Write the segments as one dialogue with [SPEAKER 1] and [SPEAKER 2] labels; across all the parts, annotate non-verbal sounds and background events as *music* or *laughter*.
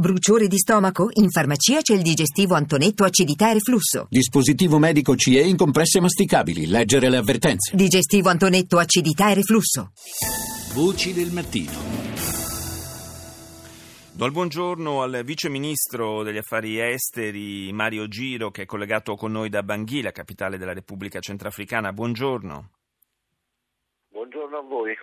[SPEAKER 1] Bruciore di stomaco? In farmacia c'è il digestivo Antonetto acidità e reflusso.
[SPEAKER 2] Dispositivo medico CE in compresse masticabili. Leggere le avvertenze.
[SPEAKER 1] Digestivo Antonetto acidità e reflusso.
[SPEAKER 2] Voci del mattino.
[SPEAKER 3] Do il buongiorno al vice ministro degli affari esteri Mario Giro che è collegato con noi da Bangui, la capitale della Repubblica Centrafricana. Buongiorno.
[SPEAKER 4] Buongiorno a voi.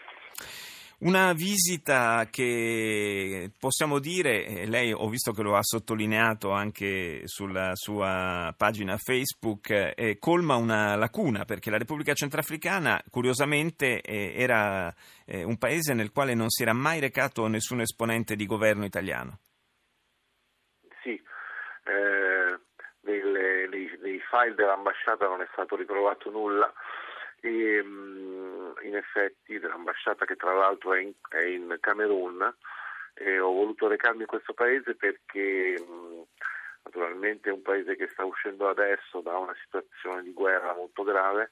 [SPEAKER 3] Una visita che possiamo dire, lei ho visto che lo ha sottolineato anche sulla sua pagina Facebook, eh, colma una lacuna perché la Repubblica Centrafricana curiosamente eh, era eh, un paese nel quale non si era mai recato nessun esponente di governo italiano.
[SPEAKER 4] Sì, eh, dei, dei, dei file dell'ambasciata non è stato ritrovato nulla e mm, in effetti dell'ambasciata che tra l'altro è in, è in Camerun e ho voluto recarmi in questo paese perché naturalmente è un paese che sta uscendo adesso da una situazione di guerra molto grave,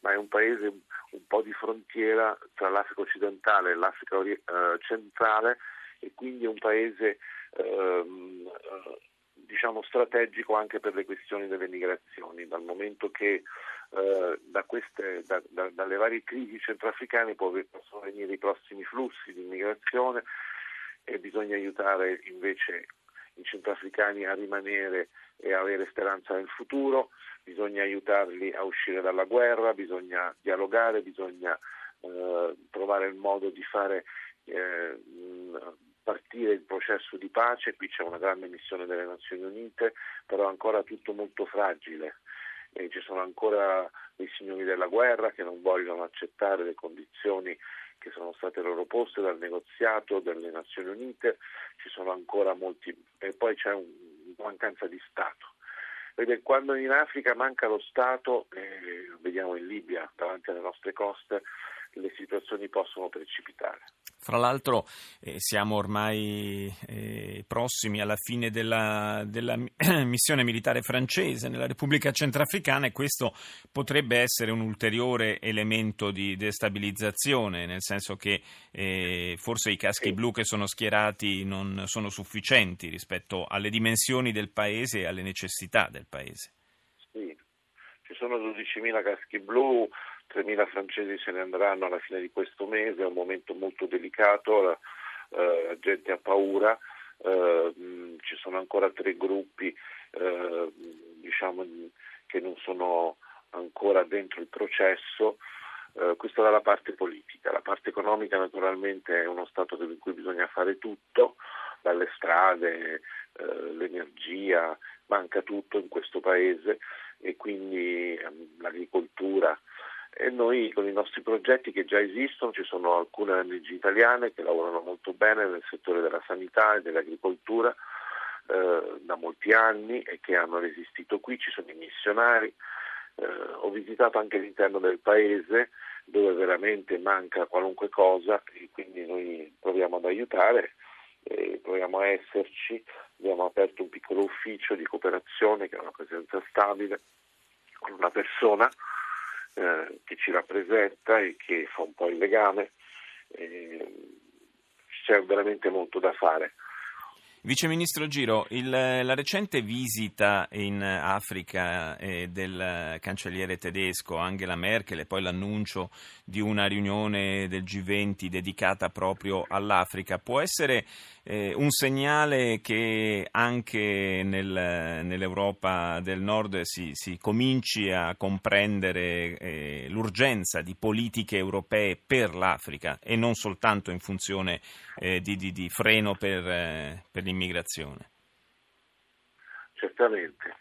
[SPEAKER 4] ma è un paese un po' di frontiera tra l'Africa occidentale e l'Africa eh, centrale e quindi è un paese ehm, eh, diciamo strategico anche per le questioni delle migrazioni, dal momento che eh, da queste, da, da, dalle varie crisi centroafricane possono venire i prossimi flussi di immigrazione e bisogna aiutare invece i centroafricani a rimanere e avere speranza nel futuro, bisogna aiutarli a uscire dalla guerra, bisogna dialogare, bisogna eh, trovare il modo di fare eh, partire il processo di pace, qui c'è una grande missione delle Nazioni Unite, però ancora tutto molto fragile e ci sono ancora dei signori della guerra che non vogliono accettare le condizioni che sono state loro poste dal negoziato delle Nazioni Unite, ci sono ancora molti e poi c'è una mancanza di Stato. Vede, quando in Africa manca lo Stato, eh, vediamo in Libia davanti alle nostre coste, le situazioni possono precipitare.
[SPEAKER 3] Fra l'altro eh, siamo ormai eh, prossimi alla fine della, della, *clears throat* missione militare francese nella Repubblica Centrafricana e questo potrebbe essere un ulteriore elemento di destabilizzazione, nel senso che eh, forse i caschi blu che sono schierati non sono sufficienti rispetto alle dimensioni del paese e alle necessità del paese.
[SPEAKER 4] Ci sono 12.000 caschi blu 3.000 francesi se ne andranno alla fine di questo mese, è un momento molto delicato, la, eh, la gente ha paura, eh, ci sono ancora tre gruppi eh, diciamo, che non sono ancora dentro il processo. Uh, questo dalla parte politica, la parte economica naturalmente è uno Stato in cui bisogna fare tutto, dalle strade, uh, l'energia, manca tutto in questo paese e quindi um, l'agricoltura, e noi con i nostri progetti che già esistono, ci sono alcune ONG italiane che lavorano molto bene nel settore della sanità e dell'agricoltura eh, da molti anni e che hanno resistito qui, ci sono i missionari. Eh, ho visitato anche l'interno del paese dove veramente manca qualunque cosa e quindi noi proviamo ad aiutare, e proviamo a esserci, abbiamo aperto un piccolo ufficio di cooperazione che ha una presenza stabile con una persona eh, che ci rappresenta e che fa un po' il legame. Eh, c'è veramente molto da fare.
[SPEAKER 3] Vice Ministro Giro, il, la recente visita in Africa eh, del cancelliere tedesco Angela Merkel e poi l'annuncio di una riunione del G20 dedicata proprio all'Africa può essere eh, un segnale che anche nel, nell'Europa del Nord si, si cominci a comprendere eh, l'urgenza di politiche europee per l'Africa e non soltanto in funzione eh, di, di, di, freno per, eh, per l'immigrazione.
[SPEAKER 4] Certamente.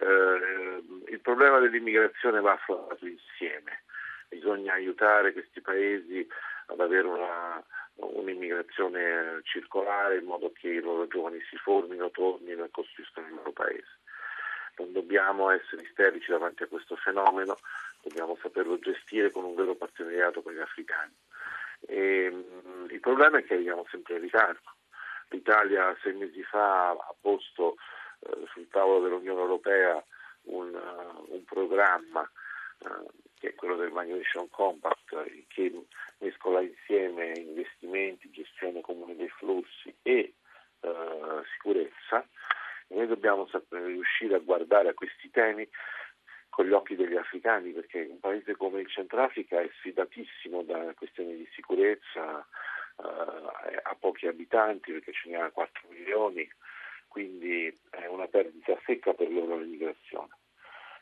[SPEAKER 4] Eh, il problema dell'immigrazione va affrontato insieme. Bisogna aiutare questi paesi ad avere una, un'immigrazione circolare in modo che i loro giovani si formino, tornino e costruiscano il loro paese. Non dobbiamo essere isterici davanti a questo fenomeno, dobbiamo saperlo gestire con un vero partenariato con gli africani. E, mh, il problema è che arriviamo sempre in ritardo. L'Italia sei mesi fa ha posto eh, sul tavolo dell'Unione Europea un, uh, un programma uh, che è quello del Migration Compact, che mescola insieme investimenti, gestione comune dei flussi e eh, sicurezza. E noi dobbiamo riuscire a guardare a questi temi con gli occhi degli africani perché un paese come il Centrafrica è sfidatissimo da questioni di sicurezza, eh, ha pochi abitanti perché ce ne ha 4 milioni, quindi è una perdita secca per loro l'immigrazione.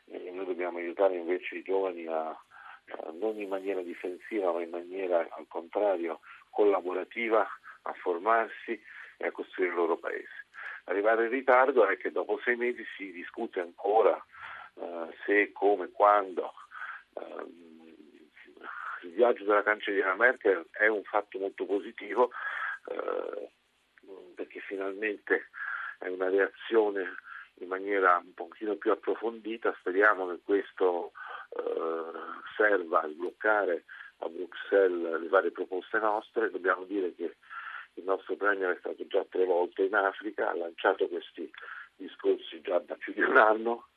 [SPEAKER 4] E noi dobbiamo aiutare invece i giovani a, a, non in maniera difensiva ma in maniera al contrario collaborativa a formarsi e a costruire il loro paese. Arrivare in ritardo è che dopo sei mesi si discute ancora eh, se, come, quando. Eh, il viaggio della cancelliera Merkel è un fatto molto positivo eh, perché finalmente è una reazione in maniera un pochino più approfondita, speriamo che questo eh, serva a sbloccare a Bruxelles le varie proposte nostre, dobbiamo dire che il nostro Premier è stato già tre volte in Africa, ha lanciato questi discorsi già da più di un anno.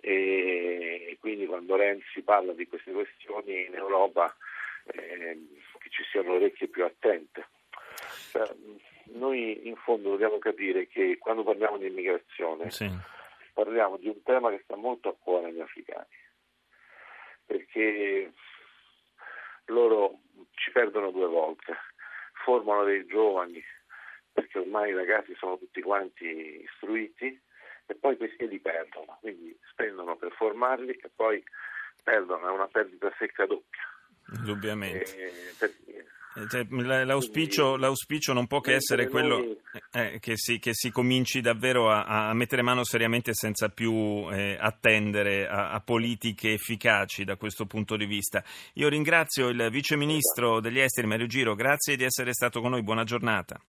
[SPEAKER 4] E quindi quando Renzi parla di queste questioni in Europa eh, che ci siano orecchie più attente. Cioè, noi in fondo dobbiamo capire che quando parliamo di immigrazione sì. parliamo di un tema che sta molto a cuore agli africani, perché loro ci perdono due volte, formano dei giovani, perché ormai i ragazzi sono tutti quanti istruiti, e poi questi li perdono, quindi spendono per formarli e poi perdono, è una perdita secca doppia.
[SPEAKER 3] Indubbiamente. Eh, per, eh, cioè, l'auspicio, l'auspicio, non può che essere quello eh, che, si, che, si, cominci davvero a, a, mettere mano seriamente senza più eh, attendere a, a, politiche efficaci da questo punto di vista. Io ringrazio il Vice Ministro degli Esteri Mario Giro, grazie di essere stato con noi, buona giornata.